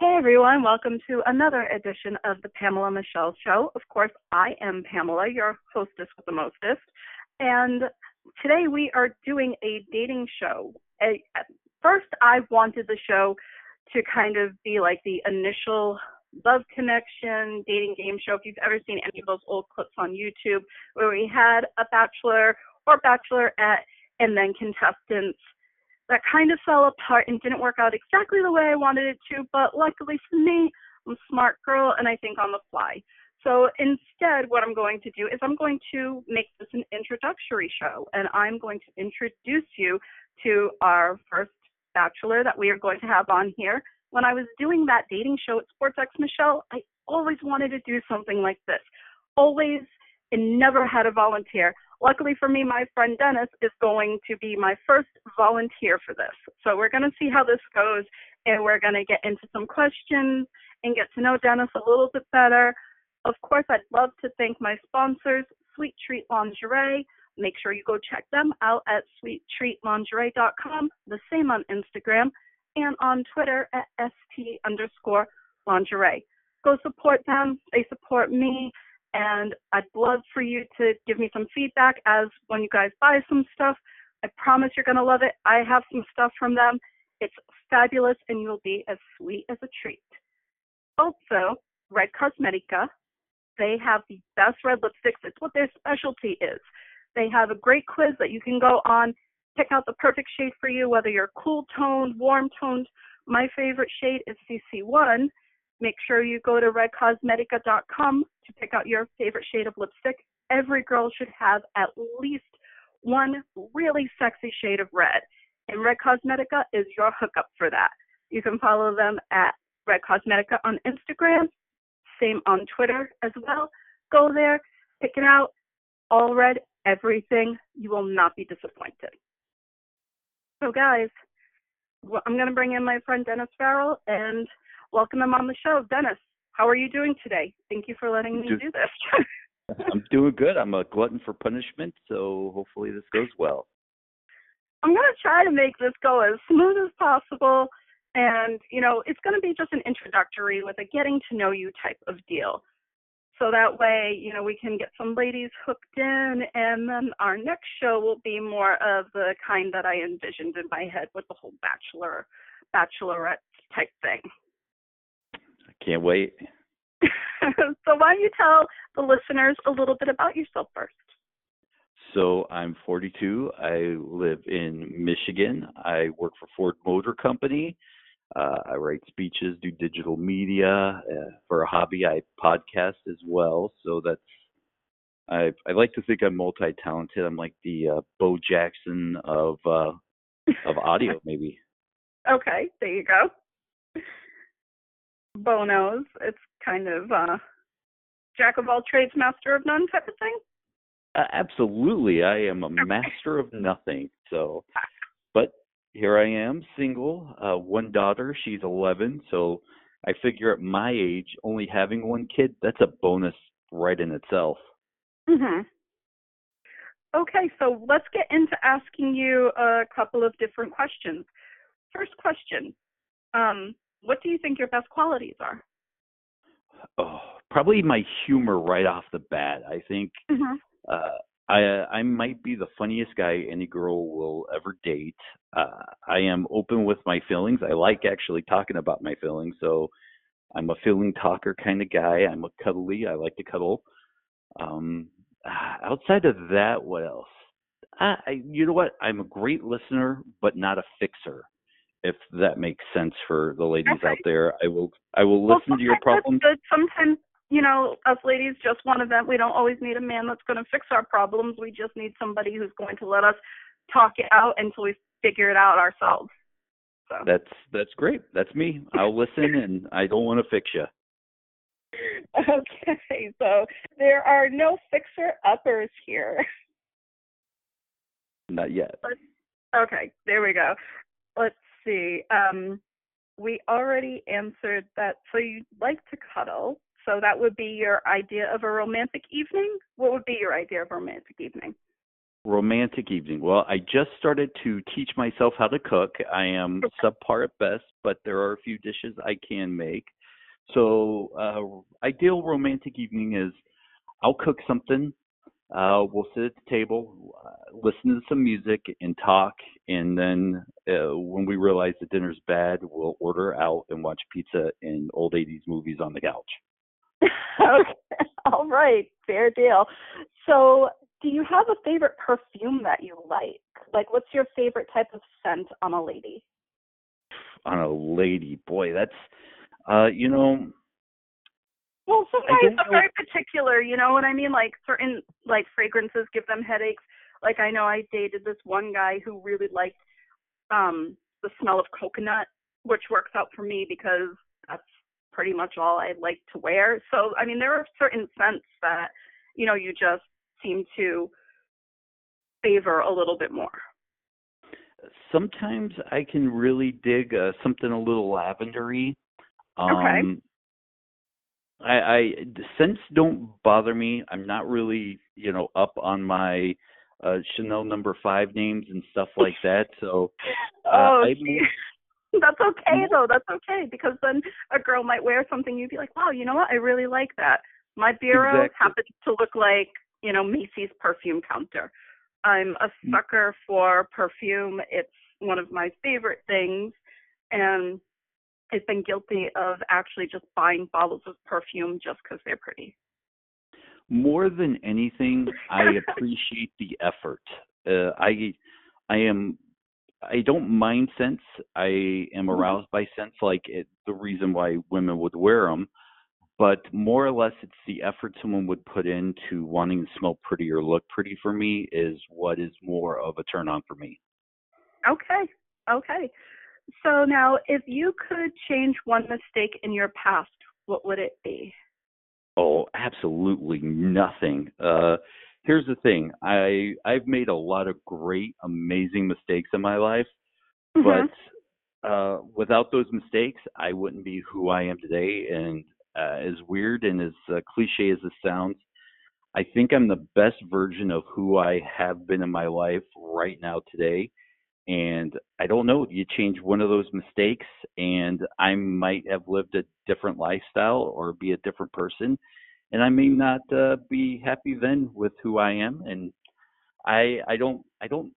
Hey everyone, welcome to another edition of the Pamela Michelle Show. Of course, I am Pamela, your hostess with the mostest. And today we are doing a dating show. At first, I wanted the show to kind of be like the initial love connection dating game show. If you've ever seen any of those old clips on YouTube where we had a bachelor or bachelorette and then contestants that kind of fell apart and didn't work out exactly the way I wanted it to, but luckily for me, I'm a smart girl and I think on the fly. So instead, what I'm going to do is I'm going to make this an introductory show and I'm going to introduce you to our first bachelor that we are going to have on here. When I was doing that dating show at SportsX Michelle, I always wanted to do something like this. Always and never had a volunteer. Luckily for me, my friend Dennis is going to be my first volunteer for this. So we're going to see how this goes, and we're going to get into some questions and get to know Dennis a little bit better. Of course, I'd love to thank my sponsors, Sweet Treat Lingerie. Make sure you go check them out at sweettreatlingerie.com, the same on Instagram, and on Twitter at st underscore lingerie. Go support them. They support me and I'd love for you to give me some feedback as when you guys buy some stuff. I promise you're going to love it. I have some stuff from them. It's fabulous and you'll be as sweet as a treat. Also, Red Cosmetica, they have the best red lipsticks. It's what their specialty is. They have a great quiz that you can go on, pick out the perfect shade for you, whether you're cool toned, warm toned. My favorite shade is CC1 Make sure you go to redcosmetica.com to pick out your favorite shade of lipstick. Every girl should have at least one really sexy shade of red. And Red Cosmetica is your hookup for that. You can follow them at Red Cosmetica on Instagram, same on Twitter as well. Go there, pick it out, all red, everything. You will not be disappointed. So, guys, I'm going to bring in my friend Dennis Farrell and welcome him on the show. Dennis, how are you doing today? Thank you for letting me do, do this. I'm doing good. I'm a glutton for punishment, so hopefully this goes well. I'm going to try to make this go as smooth as possible. And, you know, it's going to be just an introductory with a getting to know you type of deal. So that way, you know, we can get some ladies hooked in, and then our next show will be more of the kind that I envisioned in my head with the whole bachelor, bachelorette type thing. Can't wait. so why don't you tell the listeners a little bit about yourself first? So I'm 42. I live in Michigan. I work for Ford Motor Company. Uh, I write speeches, do digital media. Uh, for a hobby, I podcast as well. So that's I I like to think I'm multi-talented. I'm like the uh, Bo Jackson of uh, of audio, maybe. Okay, there you go. Bonos. It's kind of uh, jack of all trades, master of none type of thing. Uh, absolutely, I am a master of nothing. So, but here I am, single, uh, one daughter. She's 11. So I figure at my age, only having one kid, that's a bonus right in itself. Mhm. Okay, so let's get into asking you a couple of different questions. First question. Um, what do you think your best qualities are? Oh, probably my humor right off the bat. I think mm-hmm. uh, I I might be the funniest guy any girl will ever date. Uh, I am open with my feelings. I like actually talking about my feelings. So I'm a feeling talker kind of guy. I'm a cuddly. I like to cuddle. Um, outside of that, what else? I, I, you know what? I'm a great listener, but not a fixer if that makes sense for the ladies okay. out there. I will I will listen well, to your problems. That's good. Sometimes you know, us ladies just want to vent. We don't always need a man that's going to fix our problems. We just need somebody who's going to let us talk it out until we figure it out ourselves. So. That's that's great. That's me. I'll listen, and I don't want to fix you. Okay, so there are no fixer uppers here. Not yet. Okay, there we go. Let's see. Um, we already answered that. So you like to cuddle. So that would be your idea of a romantic evening. What would be your idea of a romantic evening? Romantic evening. Well, I just started to teach myself how to cook. I am subpar at best, but there are a few dishes I can make. So, uh, ideal romantic evening is I'll cook something. Uh, we'll sit at the table, uh, listen to some music, and talk. And then uh, when we realize the dinner's bad, we'll order out and watch pizza and old 80s movies on the couch. okay. All right. Fair deal. So, do you have a favorite perfume that you like? Like, what's your favorite type of scent on a lady? On a lady, boy, that's, uh, you know. Well, some guys are very particular. You know what I mean? Like certain like fragrances give them headaches. Like I know I dated this one guy who really liked um the smell of coconut, which works out for me because that's pretty much all I like to wear. So I mean, there are certain scents that you know you just seem to favor a little bit more. Sometimes I can really dig uh, something a little lavendery. Um, okay. I, I the scents don't bother me. I'm not really, you know, up on my uh Chanel number five names and stuff like that. So uh, oh, I, that's okay though. That's okay because then a girl might wear something you'd be like, wow, you know what? I really like that. My bureau exactly. happens to look like you know, Macy's perfume counter. I'm a mm. sucker for perfume. It's one of my favorite things. And I've been guilty of actually just buying bottles of perfume just because they're pretty. More than anything, I appreciate the effort. Uh, I, I am, I don't mind scents. I am mm-hmm. aroused by scents, like it, the reason why women would wear them but more or less it's the effort someone would put into wanting to smell pretty or look pretty for me is what is more of a turn on for me. Okay. Okay. So now if you could change one mistake in your past, what would it be? Oh, absolutely nothing. Uh here's the thing. I I've made a lot of great amazing mistakes in my life, mm-hmm. but uh without those mistakes, I wouldn't be who I am today and uh, as weird and as uh, cliche as this sounds, I think I'm the best version of who I have been in my life right now today. And I don't know, you change one of those mistakes, and I might have lived a different lifestyle or be a different person. And I may not uh, be happy then with who I am. And I I don't I don't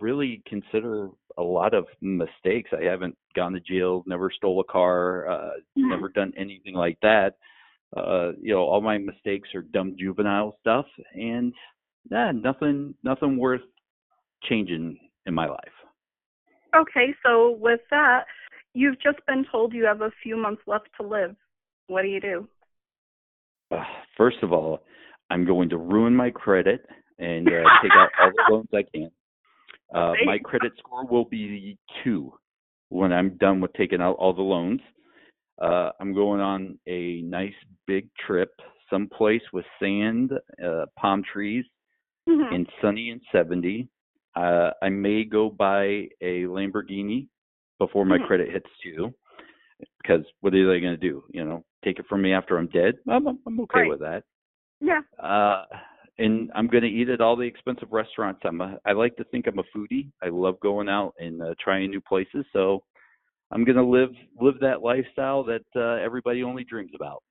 really consider a lot of mistakes. I haven't gone to jail, never stole a car, uh, mm-hmm. never done anything like that. Uh, you know, all my mistakes are dumb juvenile stuff, and yeah, nothing, nothing worth changing in my life. Okay, so with that, you've just been told you have a few months left to live. What do you do? Uh, first of all, I'm going to ruin my credit and uh, take out all the loans I can. Uh, my credit score will be two when I'm done with taking out all the loans. Uh, I'm going on a nice big trip someplace with sand, uh, palm trees, mm-hmm. and sunny and 70. Uh, I may go buy a Lamborghini before my mm-hmm. credit hits two, because what are they going to do? You know, take it from me after I'm dead? I'm, I'm okay right. with that. Yeah. Uh, and I'm going to eat at all the expensive restaurants. I'm a, I like to think I'm a foodie. I love going out and uh, trying new places. So I'm going to live live that lifestyle that uh, everybody only dreams about.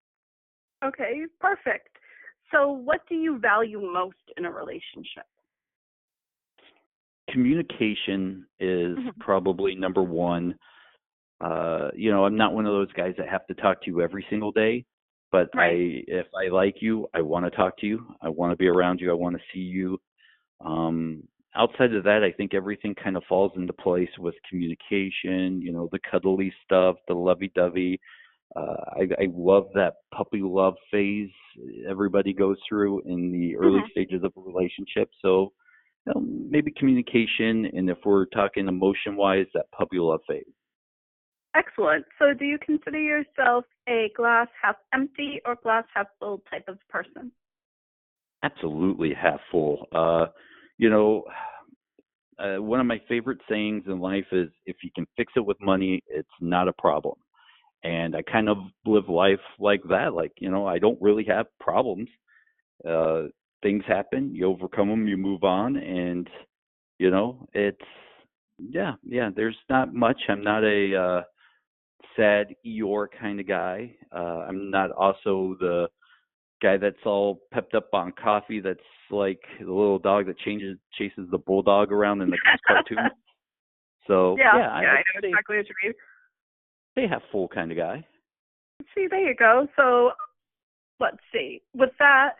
Okay, perfect. So what do you value most in a relationship? Communication is mm-hmm. probably number one. Uh, you know, I'm not one of those guys that have to talk to you every single day. But right. I, if I like you, I want to talk to you. I want to be around you. I want to see you. Um, outside of that, I think everything kind of falls into place with communication. You know, the cuddly stuff, the lovey-dovey. Uh, I, I love that puppy love phase everybody goes through in the early mm-hmm. stages of a relationship. So, you know, maybe communication, and if we're talking emotion-wise, that puppy love phase. Excellent. So, do you consider yourself a glass half empty or glass half full type of person? Absolutely half full. Uh, you know, uh, one of my favorite sayings in life is if you can fix it with money, it's not a problem. And I kind of live life like that. Like, you know, I don't really have problems. Uh, things happen, you overcome them, you move on, and you know it's yeah, yeah. There's not much. I'm not a uh, sad Eeyore kind of guy. Uh, I'm not also the guy that's all pepped up on coffee. That's like the little dog that changes chases the bulldog around in the cartoon. So yeah, yeah, yeah I, I know exactly what you mean. They have full kind of guy. See, there you go. So let's see. With that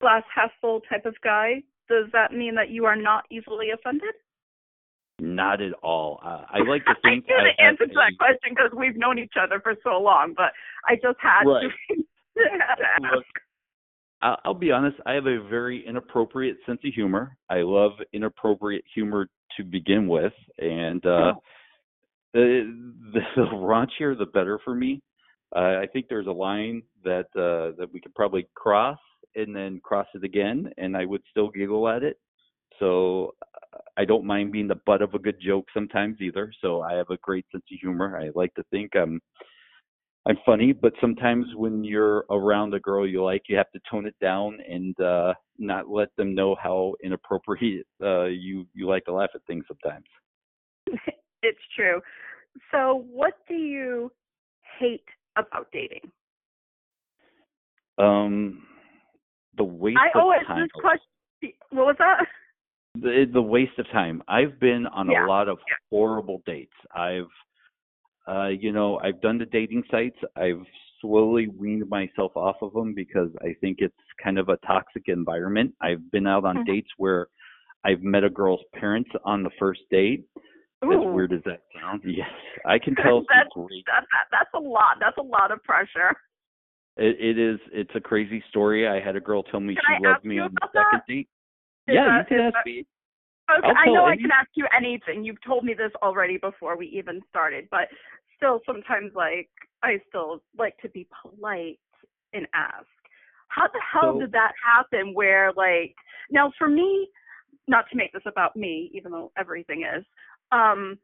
glass half full type of guy, does that mean that you are not easily offended? Not at all. Uh, I like to think. I knew the answer to that question because we've known each other for so long, but I just had right. to. Look, I'll be honest. I have a very inappropriate sense of humor. I love inappropriate humor to begin with, and uh, oh. the, the the raunchier the better for me. Uh, I think there's a line that uh, that we could probably cross and then cross it again, and I would still giggle at it. So I don't mind being the butt of a good joke sometimes either. So I have a great sense of humor. I like to think I'm I'm funny, but sometimes when you're around a girl you like, you have to tone it down and uh not let them know how inappropriate uh you you like to laugh at things sometimes. it's true. So what do you hate about dating? Um the waste I of always time. this question what was that? the the waste of time. I've been on Yeah. a lot of Yeah. horrible dates. I've uh you know, I've done the dating sites. I've slowly weaned myself off of them because I think it's kind of a toxic environment. I've been out on Mhm. dates where I've met a girl's parents on the first date. As weird as that sounds, yes, I can tell That's- great. That, that that's a lot. That's a lot of pressure. It, it is. It's a crazy story. I had a girl tell me Can she I loved me on the that? second date. Is yeah, you that- can ask that- me. Okay, I know I can ask you anything. You've told me this already before we even started, but still sometimes like I still like to be polite and ask. How the hell So- did that happen where like now for me, not to make this about me, even though everything is, um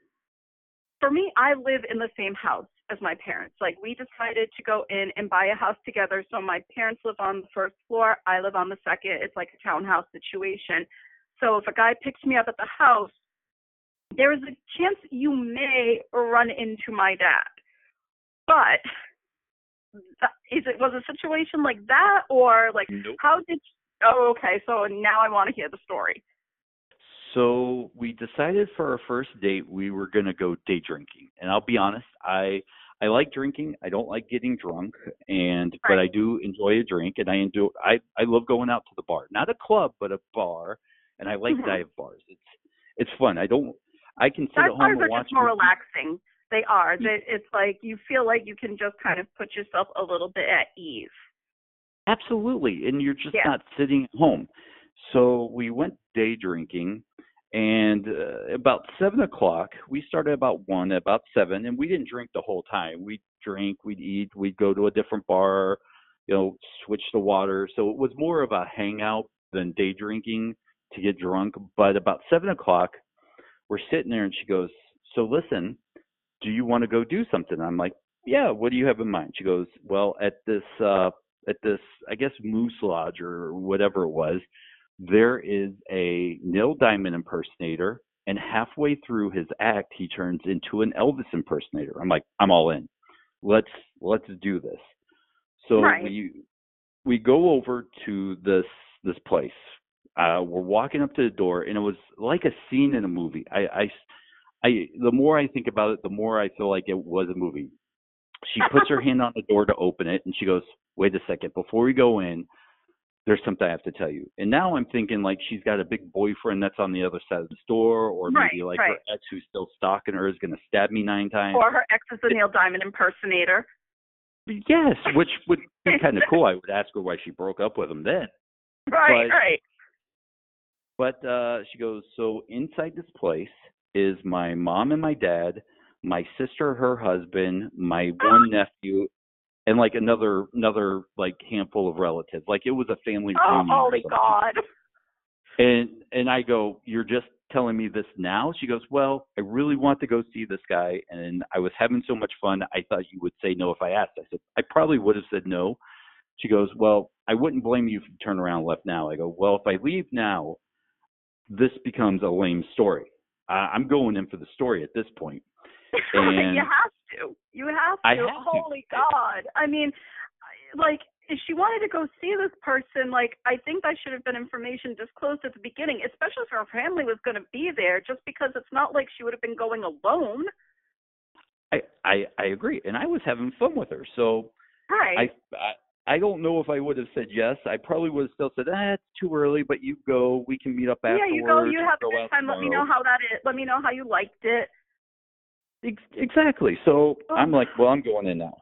for me I live in the same house as my parents. Like we decided to go in and buy a house together. So my parents live on the first floor, I live on the second. It's like a townhouse situation. So if a guy picks me up at the house, there is a chance you may run into my dad. But th- is it was a situation like that or like Nope. how did oh okay so now i want to hear the story So we decided for our first date we were going to go day drinking. And I'll be honest, I I like drinking. I don't like getting drunk and but I do enjoy a drink and I enjoy I I love going out to the bar. Not a club, but a bar. And I like Mhm. dive bars. It's it's fun. I don't I can sit dive at home bars and are watch just more movies. relaxing they are they, it's like you feel like you can just kind of put yourself a little bit at ease Absolutely. And you're just Yeah. not sitting at home. So we went day drinking and uh, about seven o'clock, we started about one, about seven, and we didn't drink the whole time. We'd drink, we'd eat, we'd go to a different bar, you know, switch the water. So it was more of a hangout than day drinking to get drunk. But about seven o'clock, we're sitting there and she goes, So listen, do you want to go do something? I'm like, Yeah, what do you have in mind? She goes, Well, at this uh at this I guess Moose Lodge or whatever it was, there is a Neil Diamond impersonator and halfway through his act he turns into an Elvis impersonator. I'm like, I'm all in. Let's let's do this. So Right. we we go over to this this place. Uh we're walking up to the door and it was like a scene in a movie. I I I the more I think about it, the more I feel like it was a movie. She puts her hand on the door to open it and she goes, Wait a second, before we go in, there's something I have to tell you. And now I'm thinking like she's got a big boyfriend that's on the other side of the store, or maybe like right. her ex who's still stalking her is gonna stab me nine times. or her ex is a neil diamond impersonator yes, which would be kind of cool. I would ask her why she broke up with him then. right But- right But uh she goes, so inside this place is my mom and my dad, my sister, her husband, my one nephew, and like another another like handful of relatives. Like it was a family oh reunion. holy something. god And and I go, You're just telling me this now? She goes, Well, I really want to go see this guy and I was having so much fun I thought you would say no if I asked. I said, I probably would have said no. She goes, Well, I wouldn't blame you if you turn around and left now. I go, well, if I leave now, this becomes a lame story. Uh, I'm going in for the story at this point. And you have to. You have to. I have Holy to. God. I mean, like, if she wanted to go see this person, like, I think that should have been information disclosed at the beginning, especially if her family was going to be there, just because it's not like she would have been going alone. I, I I agree, and I was having fun with her. So right. I, I I don't know if I would have said yes. I probably would have still said, ah, it's too early, but you go. We can meet up afterwards. Yeah, you go. You have a good time. Let me know how that is. Let me know how you liked it. Exactly. So oh. I'm like, well, I'm going in now.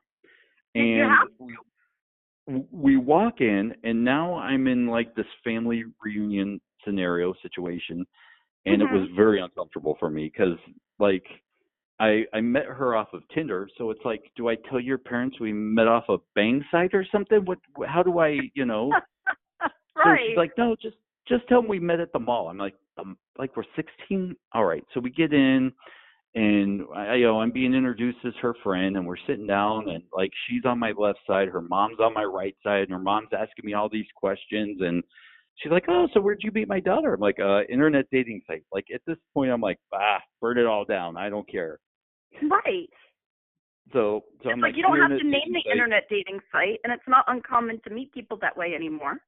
And we, we walk in, and now I'm in like this family reunion scenario situation, and mm-hmm. it was very uncomfortable for me because like I I met her off of Tinder, so it's like, do I tell your parents we met off a bang site or something? What? How do I, you know? right. So she's like, no, just just tell them we met at the mall. I'm like, um, like we're 16. All right, so we get in, and I, you know, I'm being introduced as her friend, and we're sitting down, and like she's on my left side, her mom's on my right side, and her mom's asking me all these questions, and she's like, "Oh, so where'd you meet my daughter?" I'm like, "Uh, internet dating site." Like at this point, I'm like, "Ah, burn it all down. I don't care." Right. So, so it's I'm like, like you don't have to name the site. internet dating site, and it's not uncommon to meet people that way anymore.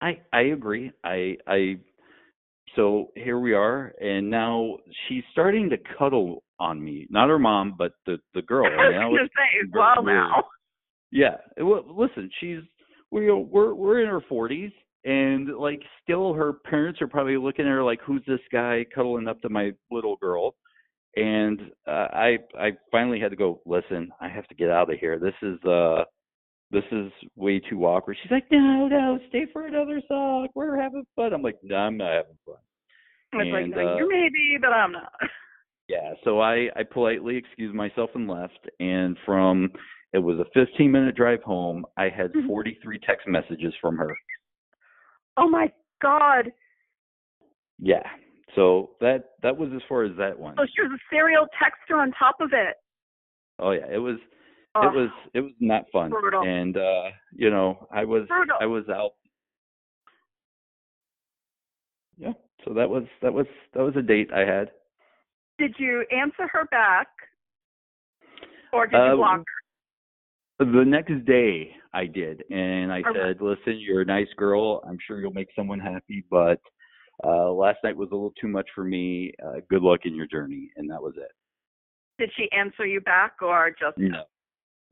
I I agree. I I so here we are, and now she's starting to cuddle on me. Not her mom, but the the girl. I was to say, well, now. Yeah. Well, listen, she's we're we're we're in her forties, and like still her parents are probably looking at her like, who's this guy cuddling up to my little girl? and uh, I I finally had to go. Listen, I have to get out of here. This is uh this is way too awkward. She's like, no, no, stay for another song. We're having fun. I'm like, no, I'm not having fun. It's and, like, uh, you may be, but I'm not. Yeah, so I I politely excused myself and left. And from it was a 15 minute drive home. I had Mm-hmm. 43 text messages from her. Oh my God. Yeah. So that that was as far as that went. So she was a serial texter on top of it. Oh yeah, it was Oh, it was it was not fun. Brutal. And uh, you know, I was Brutal. I was out. Yeah. So that was that was that was a date I had. Did you answer her back, or did Uh, you block her? The next day I did, and I Okay. said, "Listen, you're a nice girl. I'm sure you'll make someone happy, but uh last night was a little too much for me. Uh, good luck in your journey." And that was it. Did she answer you back, or just No.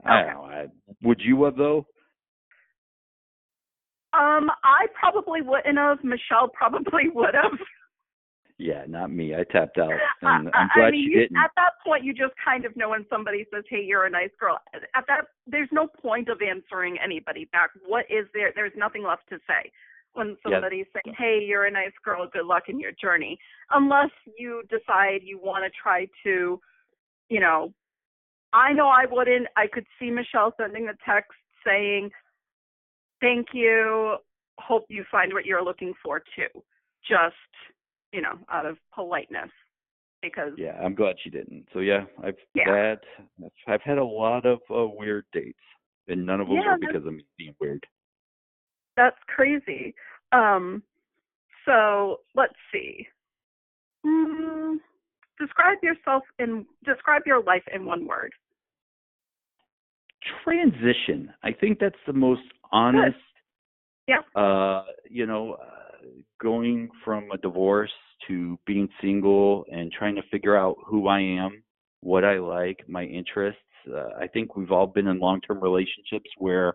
I don't know. I, would you have though? Um, I probably wouldn't have. Michelle probably would have. Yeah, not me. I tapped out, I, and I'm I glad mean, she you, didn't. at that point, you just kind of know when somebody says, "Hey, you're a nice girl." At that, there's no point of answering anybody back. What is there? There's nothing left to say when Yeah. somebody's saying, "Hey, you're a nice girl. Good luck in your journey." Unless you decide you want to try to, you know, I know I wouldn't. I could see Michelle sending a text saying, "Thank you. Hope you find what you're looking for too." Just you know, out of politeness, because Yeah, I'm glad she didn't. So yeah, I've Yeah. I've, I've had a lot of uh, weird dates, and none of them Yeah, were because of me being weird. that's crazy. Um, so let's see. Mm, describe yourself in describe your life in one word. Transition. I think that's the most honest. Yeah. Uh, you know, uh, going from a divorce to being single and trying to figure out who I am, what I like, my interests. Uh, I think we've all been in long-term relationships where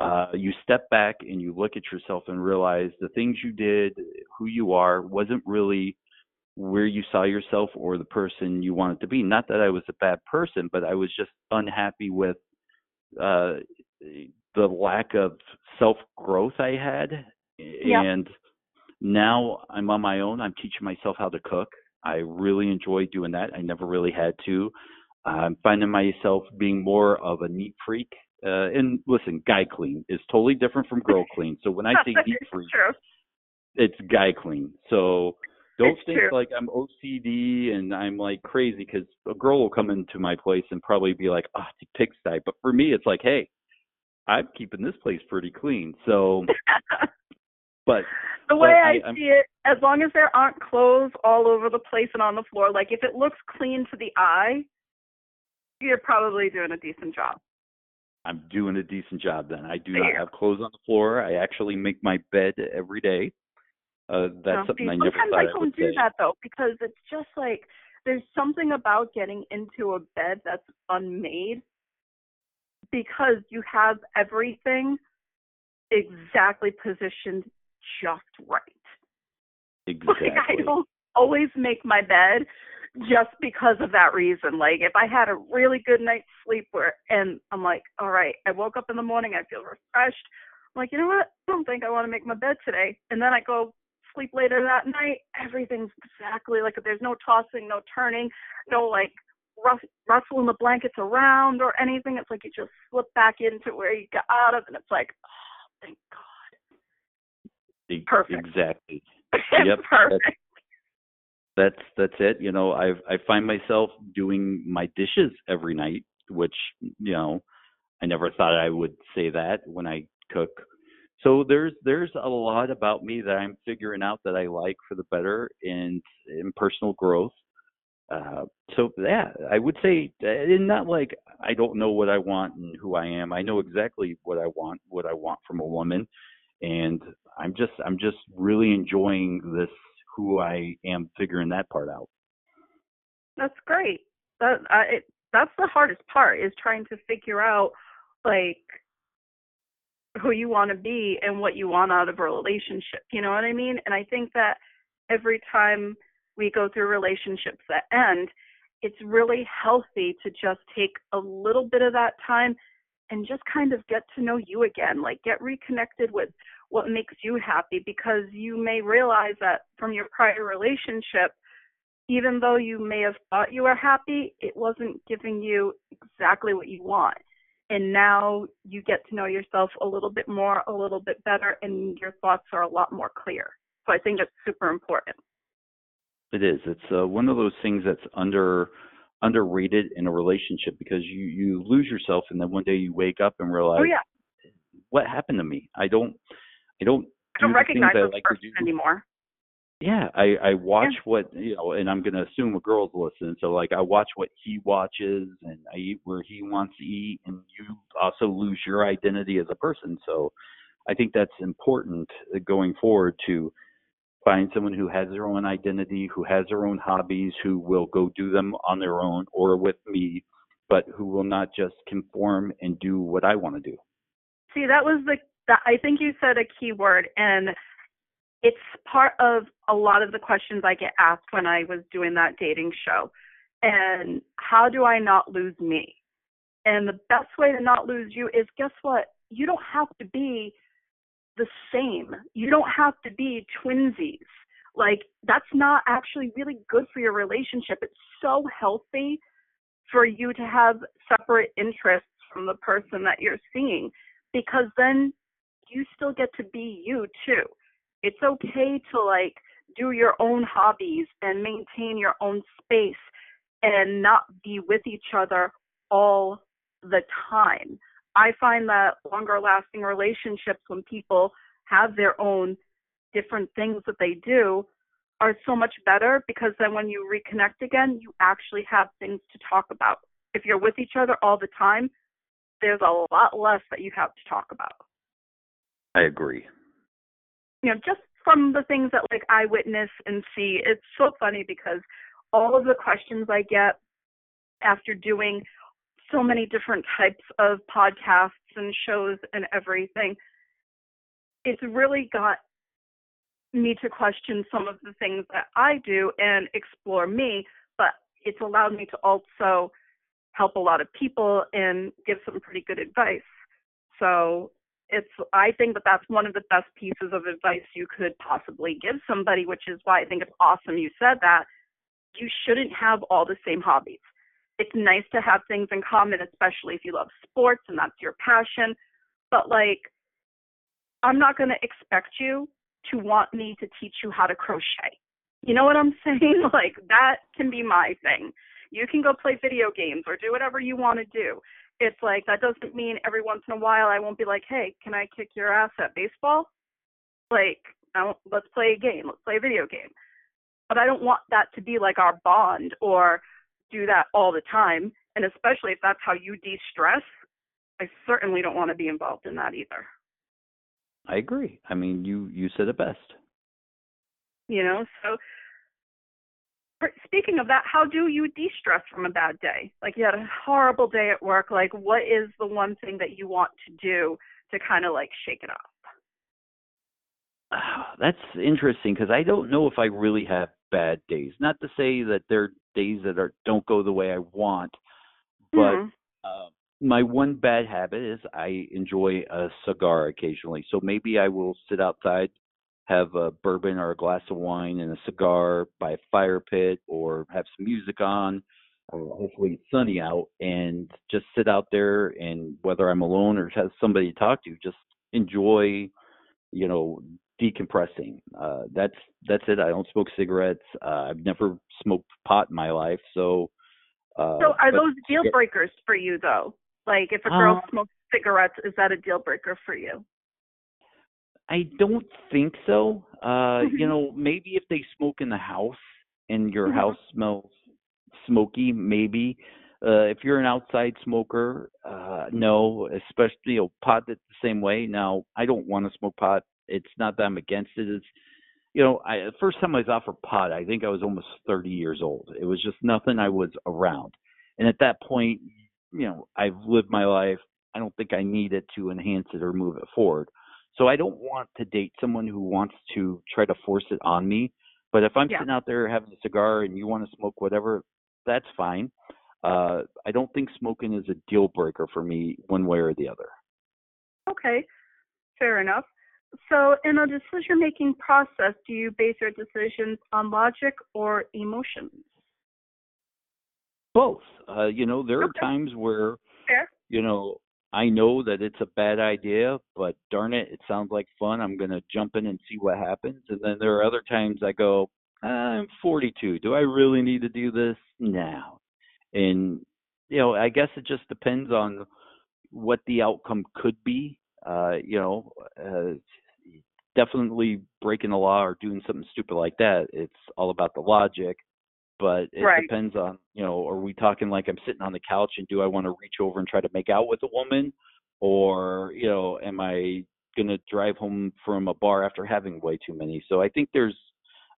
uh, you step back and you look at yourself and realize the things you did, who you are, wasn't really where you saw yourself or the person you wanted to be. Not that I was a bad person, but I was just unhappy with uh, the lack of self growth I had. Yeah. And now I'm on my own. I'm teaching myself how to cook. I really enjoy doing that. I never really had to. I'm finding myself being more of a neat freak. Uh, and listen, guy clean is totally different from girl clean. So when I say neat freak, true. it's guy clean. So don't It's think true. like I'm OCD and I'm like crazy because a girl will come into my place and probably be like, "Oh, it's a pigsty." But for me, it's like, hey, I'm keeping this place pretty clean. So, but the way I, I see it, as long as there aren't clothes all over the place and on the floor, like if it looks clean to the eye, you're probably doing a decent job. I'm doing a decent job then. I do There. not have clothes on the floor. I actually make my bed every day. Uh, that's No, something I never sometimes thought I I don't do say. that though because it's just like there's something about getting into a bed that's unmade because you have everything exactly positioned just right. Exactly. Like I don't always make my bed just because of that reason. Like if I had a really good night's sleep where and I'm like, all right, I woke up in the morning, I feel refreshed. I'm like, you know what? I don't think I want to make my bed today. And then I go sleep later that night, everything's exactly like there's no tossing, no turning, no like rus- rustling the blankets around or anything. It's like you just slip back into where you got out of and it's like, oh, thank God. Perfect. Exactly. Yep, perfect. That's that's it. You know, I I find myself doing my dishes every night, which you know, I never thought I would say that when I cook. So there's there's a lot about me that I'm figuring out that I like for the better and in personal growth. Uh, so yeah, I would say, and not like I don't know what I want and who I am. I know exactly what I want, what I want from a woman, and I'm just I'm just really enjoying this who I am figuring that part out. That's great. That I, it, that's the hardest part is trying to figure out like who you want to be and what you want out of a relationship. You know what I mean? And I think that every time we go through relationships that end, it's really healthy to just take a little bit of that time and just kind of get to know you again, like get reconnected with what makes you happy because you may realize that from your prior relationship even though you may have thought you were happy, it wasn't giving you exactly what you want. And now you get to know yourself a little bit more, a little bit better, and your thoughts are a lot more clear. So I think it's super important. It is. It's uh, one of those things that's under underrated in a relationship because you you lose yourself and then one day you wake up and realize oh yeah, what happened to me. I don't I don't I don't do recognize this like person do. anymore. Yeah, I I watch what you know, and I'm gonna assume a girl's listen. So like I watch what he watches, and I eat where he wants to eat, and you also lose your identity as a person. So I think that's important uh, going forward to find someone who has their own identity, who has their own hobbies, who will go do them on their own or with me, but who will not just conform and do what I want to do. See, that was the that I think you said a key word, and it's part of a lot of the questions I get asked when I was doing that dating show. And how do I not lose me? And the best way to not lose you is guess what? You don't have to be the same. You don't have to be twinsies. Like, that's not actually really good for your relationship. It's so healthy for you to have separate interests from the person that you're seeing because then you still get to be you too. It's okay to like do your own hobbies and maintain your own space and not be with each other all the time. I find that longer lasting relationships when people have their own different things that they do are so much better because then when you reconnect again, you actually have things to talk about. If you're with each other all the time, there's a lot less that you have to talk about. I agree. You know, just from the things that like I witness and see, it's so funny because all of the questions I get after doing so many different types of podcasts and shows and everything, it's really got me to question some of the things that I do and explore me, but it's allowed me to also help a lot of people and give some pretty good advice. So it's I think that that's one of the best pieces of advice you could possibly give somebody, which is why I think it's awesome you said that. You shouldn't have all the same hobbies. It's nice to have things in common, especially if you love sports and that's your passion. But like I'm not going to expect you to want me to teach you how to crochet. You know what I'm saying? Like that can be my thing. You can go play video games or do whatever you want to do. It's like that doesn't mean every once in a while I won't be like, hey, can I kick your ass at baseball? Like, I let's play a game, let's play a video game. But I don't want that to be like our bond or do that all the time. And especially if that's how you de-stress, I certainly don't want to be involved in that either. I agree. I mean, you you said it best. You know, so speaking of that, how do you de-stress from a bad day? Like you had a horrible day at work. Like, what is the one thing that you want to do to kind of like shake it off? that's interesting because I don't know if I really have bad days. Not to say that there are days that are don't go the way I want, but mm-hmm. uh, my one bad habit is I enjoy a cigar occasionally. So maybe I will sit outside, have a bourbon or a glass of wine and a cigar by a fire pit, or have some music on. Or hopefully it's sunny out, and just sit out there and whether I'm alone or have somebody to talk to, just enjoy, you know, decompressing. Uh, that's that's it. I don't smoke cigarettes. Uh, I've never smoked pot in my life, so. Uh, so are those deal breakers for you though? Like if a girl uh, smokes cigarettes, is that a deal breaker for you? I don't think so. Uh, you mm-hmm. know, maybe if they smoke in the house and your mm-hmm. house smells smoky, maybe. Uh, if you're an outside smoker, uh, no, especially you know, pot that's the same way. Now, I don't want to smoke pot it's not that I'm against it. It's you know, I the first time I was offered pot, I think I was almost 30 years old. It was just nothing I was around. And at that point, you know, I've lived my life. I don't think I need it to enhance it or move it forward. So I don't want to date someone who wants to try to force it on me. But if I'm yeah. sitting out there having a cigar and you want to smoke whatever, that's fine. Uh, I don't think smoking is a deal breaker for me one way or the other. Okay, fair enough. So, in a decision making process, do you base your decisions on logic or emotions? Both. Uh, you know, there okay. are times where, Fair. you know, I know that it's a bad idea, but darn it, it sounds like fun. I'm going to jump in and see what happens. And then there are other times I go, I'm 42. Do I really need to do this now? And, you know, I guess it just depends on what the outcome could be. Uh, you know, uh, definitely breaking the law or doing something stupid like that. It's all about the logic, but it right. depends on, you know, are we talking like I'm sitting on the couch and do I want to reach over and try to make out with a woman or, you know, am I going to drive home from a bar after having way too many? So I think there's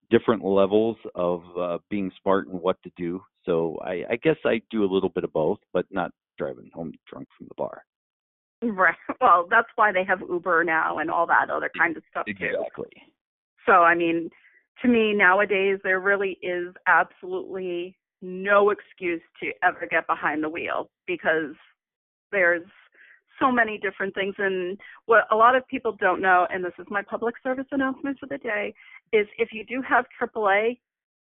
different levels of uh, being smart and what to do. So I, I guess I do a little bit of both, but not driving home drunk from the bar. Right. Well, that's why they have Uber now and all that other kind of stuff too. Exactly. So, I mean, to me nowadays there really is absolutely no excuse to ever get behind the wheel because there's so many different things and what a lot of people don't know and this is my public service announcement for the day is if you do have AAA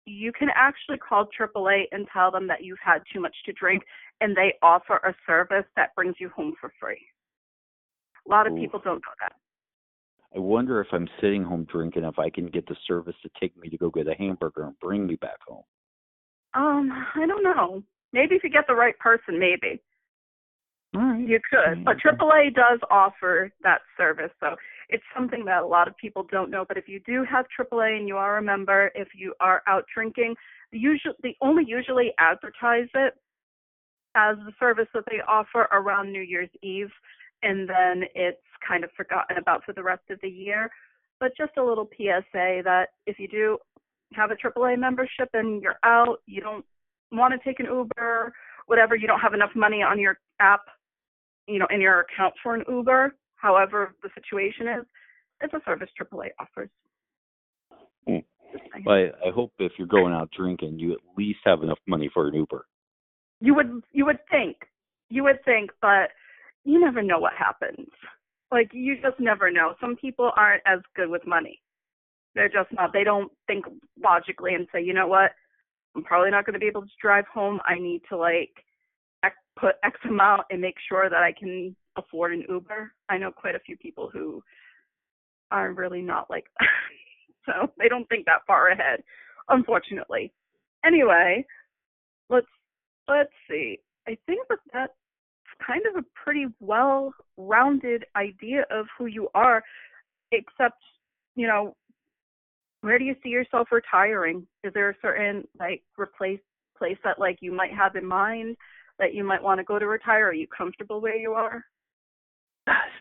you can actually call AAA and tell them that you've had too much to drink and they offer a service that brings you home for free. A lot of Ooh. people don't know that. I wonder if I'm sitting home drinking if I can get the service to take me to go get a hamburger and bring me back home. Um, I don't know. Maybe if you get the right person, maybe. Right. You could, but AAA does offer that service, so it's something that a lot of people don't know. But if you do have AAA and you are a member, if you are out drinking, usually they only usually advertise it as the service that they offer around New Year's Eve, and then it's kind of forgotten about for the rest of the year. But just a little PSA that if you do have a AAA membership and you're out, you don't want to take an Uber, whatever, you don't have enough money on your app, you know, in your account for an Uber, however the situation is, it's a service AAA offers. Mm. Well, I hope if you're going out drinking, you at least have enough money for an Uber. You would you would think. You would think, but you never know what happens. Like you just never know. Some people aren't as good with money. They're just not. They don't think logically and say, you know what? I'm probably not going to be able to drive home. I need to like put X amount and make sure that I can afford an Uber. I know quite a few people who are really not like that. so they don't think that far ahead, unfortunately. Anyway, let's let's see. I think that that's kind of a pretty well rounded idea of who you are, except, you know, where do you see yourself retiring? Is there a certain like replace place that like you might have in mind that you might want to go to retire? Are you comfortable where you are?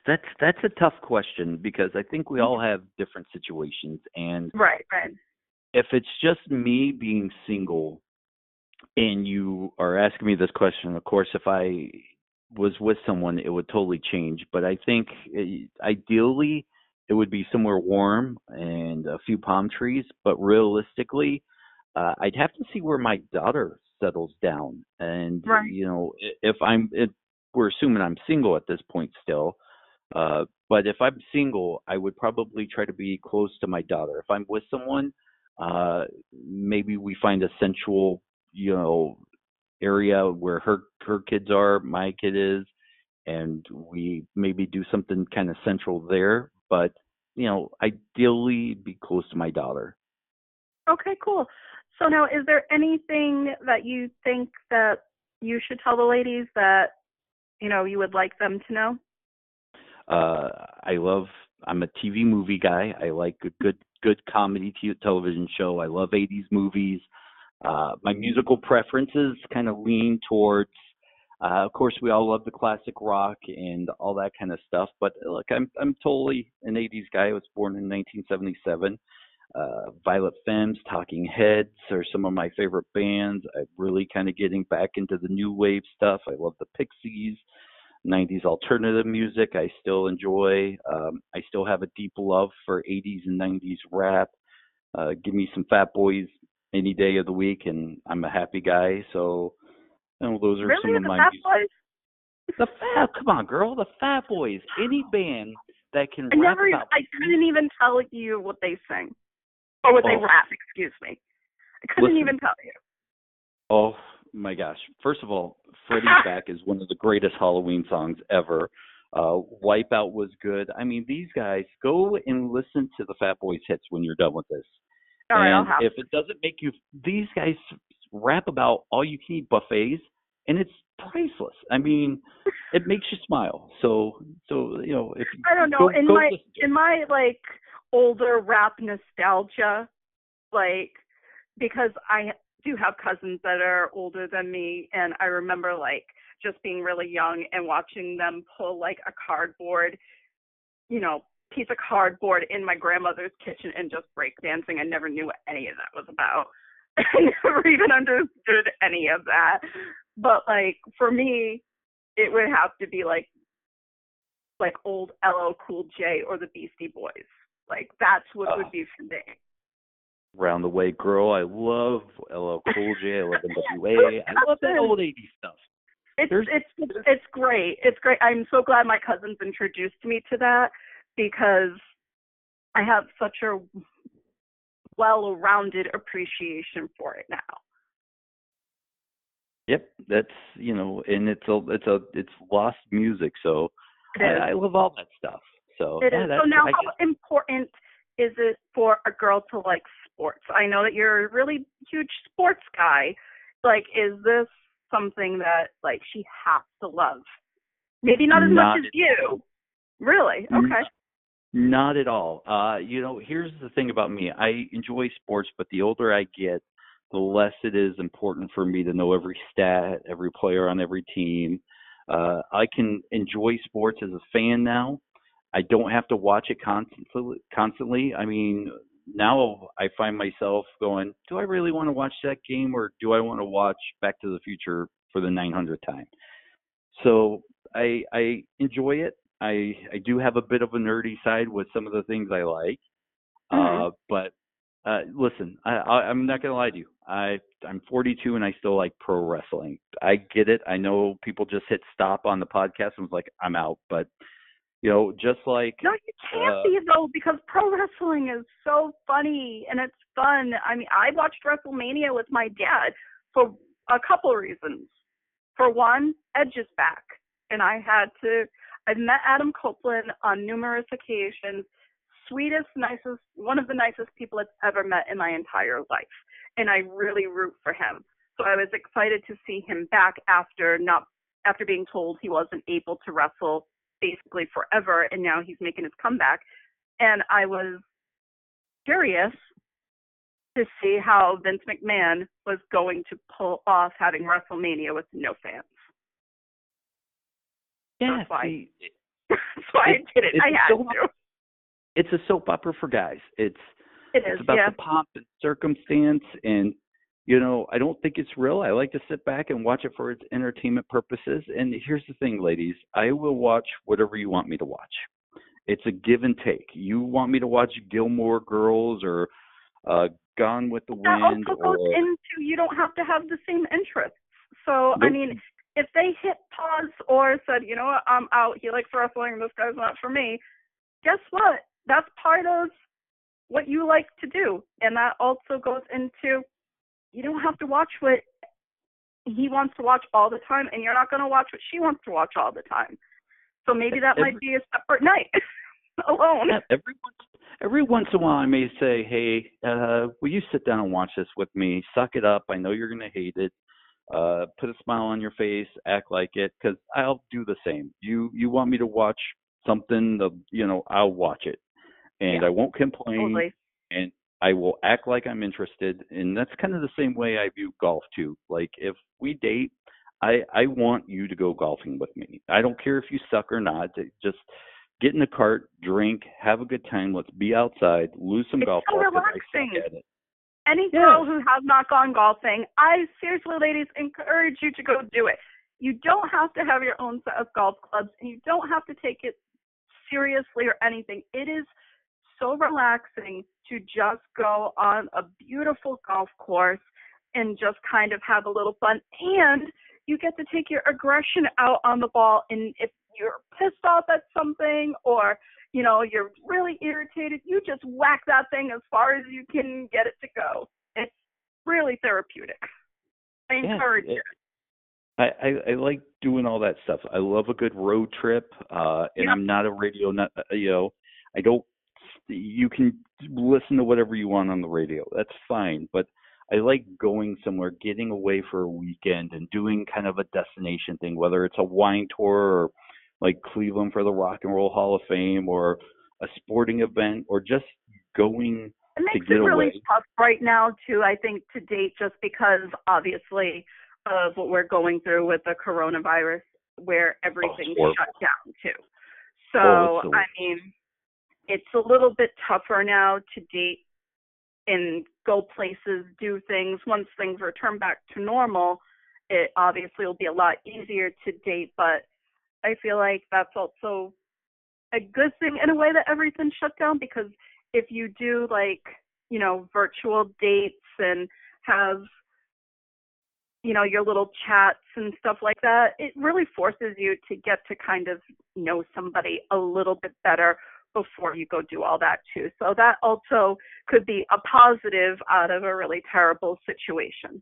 That's that's a tough question because I think we mm-hmm. all have different situations and Right, right. If it's just me being single and you are asking me this question, of course if I was with someone it would totally change, but I think it, eh, ideally it would be somewhere warm and a few palm trees, but realistically uh, I'd have to see where my daughter settles down. And right. you know, if I'm, if we're assuming I'm single at this point still. Uh, but if I'm single, I would probably try to be close to my daughter. If I'm with someone, uh, maybe we find a sensual, you know, area where her her kids are, my kid is, and we maybe do something kind of central there. But you know, ideally be close to my daughter. Okay, cool. So now, is there anything that you think that you should tell the ladies that you know you would like them to know? Uh, I love. I'm a TV movie guy. I like a good good comedy t- television show. I love 80s movies. Uh, my musical preferences kind of lean towards. Uh, of course, we all love the classic rock and all that kind of stuff. But look, I'm I'm totally an 80s guy. I was born in 1977 uh, Violent Femmes, Talking Heads are some of my favorite bands. I'm really kind of getting back into the new wave stuff. I love the Pixies, 90s alternative music. I still enjoy. Um, I still have a deep love for 80s and 90s rap. Uh, give me some Fat Boys any day of the week, and I'm a happy guy. So, you know, those are really? some of the my. Fat Boys? The Fat, come on, girl, the Fat Boys. Any band that can I never, about. I couldn't even tell you what they sing. Or what oh. they rap? Excuse me. I couldn't Listen, even tell you. Oh my gosh! First of all, "Freddy's Back" is one of the greatest Halloween songs ever. Uh, Wipeout was good. I mean, these guys go and listen to the Fat Boys hits when you're done with this. All right, if it doesn't make you, these guys rap about all you can eat buffets, and it's priceless. I mean, it makes you smile. So, so you know, if I don't know go, in go my in my like older rap nostalgia, like because I do have cousins that are older than me, and I remember like just being really young and watching them pull like a cardboard, you know, piece of cardboard in my grandmother's kitchen and just break dancing. I never knew what any of that was about. I never even understood any of that. But like for me, it would have to be like like old LL Cool J or the Beastie Boys. Like that's what uh, would be for me. Round the Way Girl. I love LL Cool J. I love NWA. I love that old '80s stuff. It's There's, it's it's great. It's great. I'm so glad my cousins introduced me to that because I have such a well-rounded appreciation for it now. Yep, that's you know, and it's a it's a it's lost music, so I, I love all that stuff. So it yeah, is. So now, how important is it for a girl to like sports? I know that you're a really huge sports guy. Like, is this something that like she has to love? Maybe not as not much as you. Really? Okay. Not at all. Uh, you know, here's the thing about me. I enjoy sports, but the older I get, the less it is important for me to know every stat, every player on every team. Uh, I can enjoy sports as a fan now, I don't have to watch it constantly. Constantly. I mean, now I find myself going, do I really want to watch that game or do I want to watch Back to the Future for the 900th time? So I I enjoy it. I I do have a bit of a nerdy side with some of the things I like. Mm-hmm. Uh, but uh, listen, I, I I'm not gonna lie to you. I I'm 42 and I still like pro wrestling. I get it. I know people just hit stop on the podcast and was like, I'm out, but you know, just like no, you can't uh, be though because pro wrestling is so funny and it's fun. I mean, I watched WrestleMania with my dad for a couple of reasons. For one, Edge is back, and I had to. I've met Adam Copeland on numerous occasions. Sweetest, nicest, one of the nicest people I've ever met in my entire life, and I really root for him. So I was excited to see him back after not after being told he wasn't able to wrestle basically forever, and now he's making his comeback. And I was curious to see how Vince McMahon was going to pull off having WrestleMania with no fans. Yeah, that's why, that's why it, I did it. I had soap, to. It's a soap opera for guys. It's it is, it's about yeah. the pomp and circumstance and you know, I don't think it's real. I like to sit back and watch it for its entertainment purposes. And here's the thing, ladies, I will watch whatever you want me to watch. It's a give and take. You want me to watch Gilmore Girls or uh Gone with the that Wind also goes or into you don't have to have the same interests. So I mean, if they hit pause or said, you know what, I'm out. He likes wrestling. This guy's not for me. Guess what? That's part of what you like to do, and that also goes into you don't have to watch what he wants to watch all the time, and you're not going to watch what she wants to watch all the time. So maybe that Every- might be a separate night alone. Yeah, every once every once in a while I may say, Hey, uh, will you sit down and watch this with me? Suck it up. I know you're gonna hate it. Uh, put a smile on your face, act like it, because I'll do the same. You you want me to watch something, the you know, I'll watch it, and Yeah, I won't complain, Totally. and I will act like I'm interested. And that's kind of the same way I view golf too. Like if we date, I I want you to go golfing with me. I don't care if you suck or not. Just get in the cart, drink, have a good time. Let's be outside, lose some It's golf so balls 'cause I relaxing. Suck at it. any girl who has not gone golfing, I seriously, ladies, encourage you to go do it. You don't have to have your own set of golf clubs, and you don't have to take it seriously or anything. It is so relaxing to just go on a beautiful golf course and just kind of have a little fun. And you get to take your aggression out on the ball. And if you're pissed off at something or you know, you're really irritated, you just whack that thing as far as you can get it to go. It's really therapeutic. I Yeah, encourage it- it. I, I I like doing all that stuff. I love a good road trip, uh, and Yeah. I'm not a radio nut. uh, You know, I don't. You can listen to whatever you want on the radio. That's fine, but I like going somewhere, getting away for a weekend, and doing kind of a destination thing, whether it's a wine tour or like Cleveland for the Rock and Roll Hall of Fame, or a sporting event, or just going It makes get it really away. tough right now too, I think, to date just because obviously of what we're going through with the coronavirus where everything's horrible. shut down too. So Oh, so- I mean it's a little bit tougher now to date and go places, do things. Once things return back to normal, it obviously will be a lot easier to date, but I feel like that's also a good thing in a way that everything shut down because if you do like, you know, virtual dates and have you know, your little chats and stuff like that, it really forces you to get to kind of know somebody a little bit better before you go do all that too. So that also could be a positive out of a really terrible situation.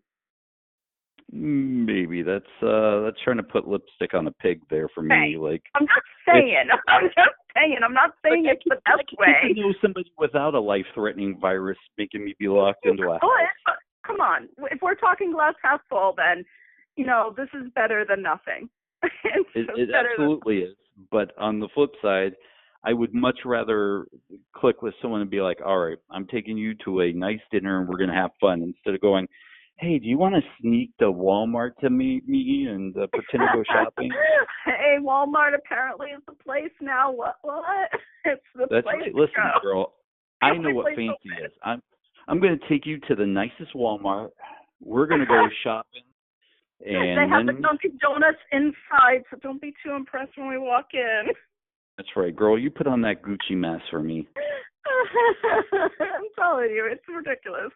Maybe that's uh that's trying to put lipstick on a pig there for me. Hey, Like I'm not saying. I'm just saying. I'm not saying Like, it's the I best can way. to know somebody without a life-threatening virus making me be locked into a house. come on. If we're talking glass half full, then you know this is better than nothing. It, it better than absolutely is. But on the flip side, I would much rather click with someone and be like, "All right, I'm taking you to a nice dinner and we're gonna have fun," instead of going, "Hey, do you want to sneak to Walmart to meet me and uh, pretend to go shopping?" hey, Walmart apparently is the place now. What? What? It's the That's place right. Listen, go. girl, I know what fancy open. is. I'm I'm going to take you to the nicest Walmart. We're going to go shopping, and they have then the Dunkin' Donuts inside, so don't be too impressed when we walk in. that's right, girl. You put on that Gucci mask for me. I'm telling you, it's ridiculous.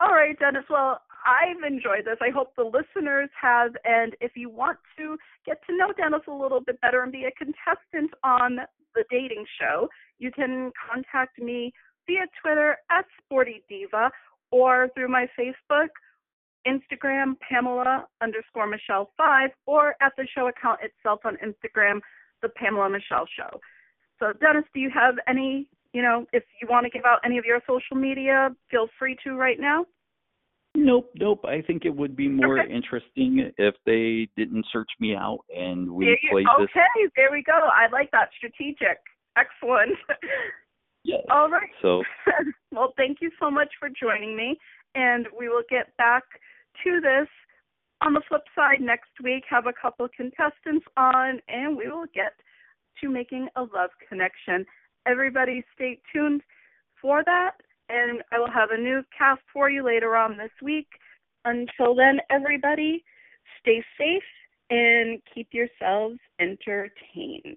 All right, Dennis. Well, I've enjoyed this. I hope the listeners have. And if you want to get to know Dennis a little bit better and be a contestant on the dating show, you can contact me via Twitter at Sporty Diva or through my Facebook, Instagram, Pamela underscore Michelle five, or at the show account itself on Instagram, the Pamela Michelle Show. So, Dennis, do you have any, you know, if you want to give out any of your social media, feel free to right now. Nope, nope. I think it would be more Okay. interesting if they didn't search me out and we There you- played this. okay, there we go. I like that. Strategic. Excellent. Yes. All right. So well, thank you so much for joining me, and we will get back to this on the flip side next week. Have a couple contestants on, and we will get to making a love connection. Everybody, stay tuned for that, and I will have a new cast for you later on this week. Until then, everybody, stay safe and keep yourselves entertained.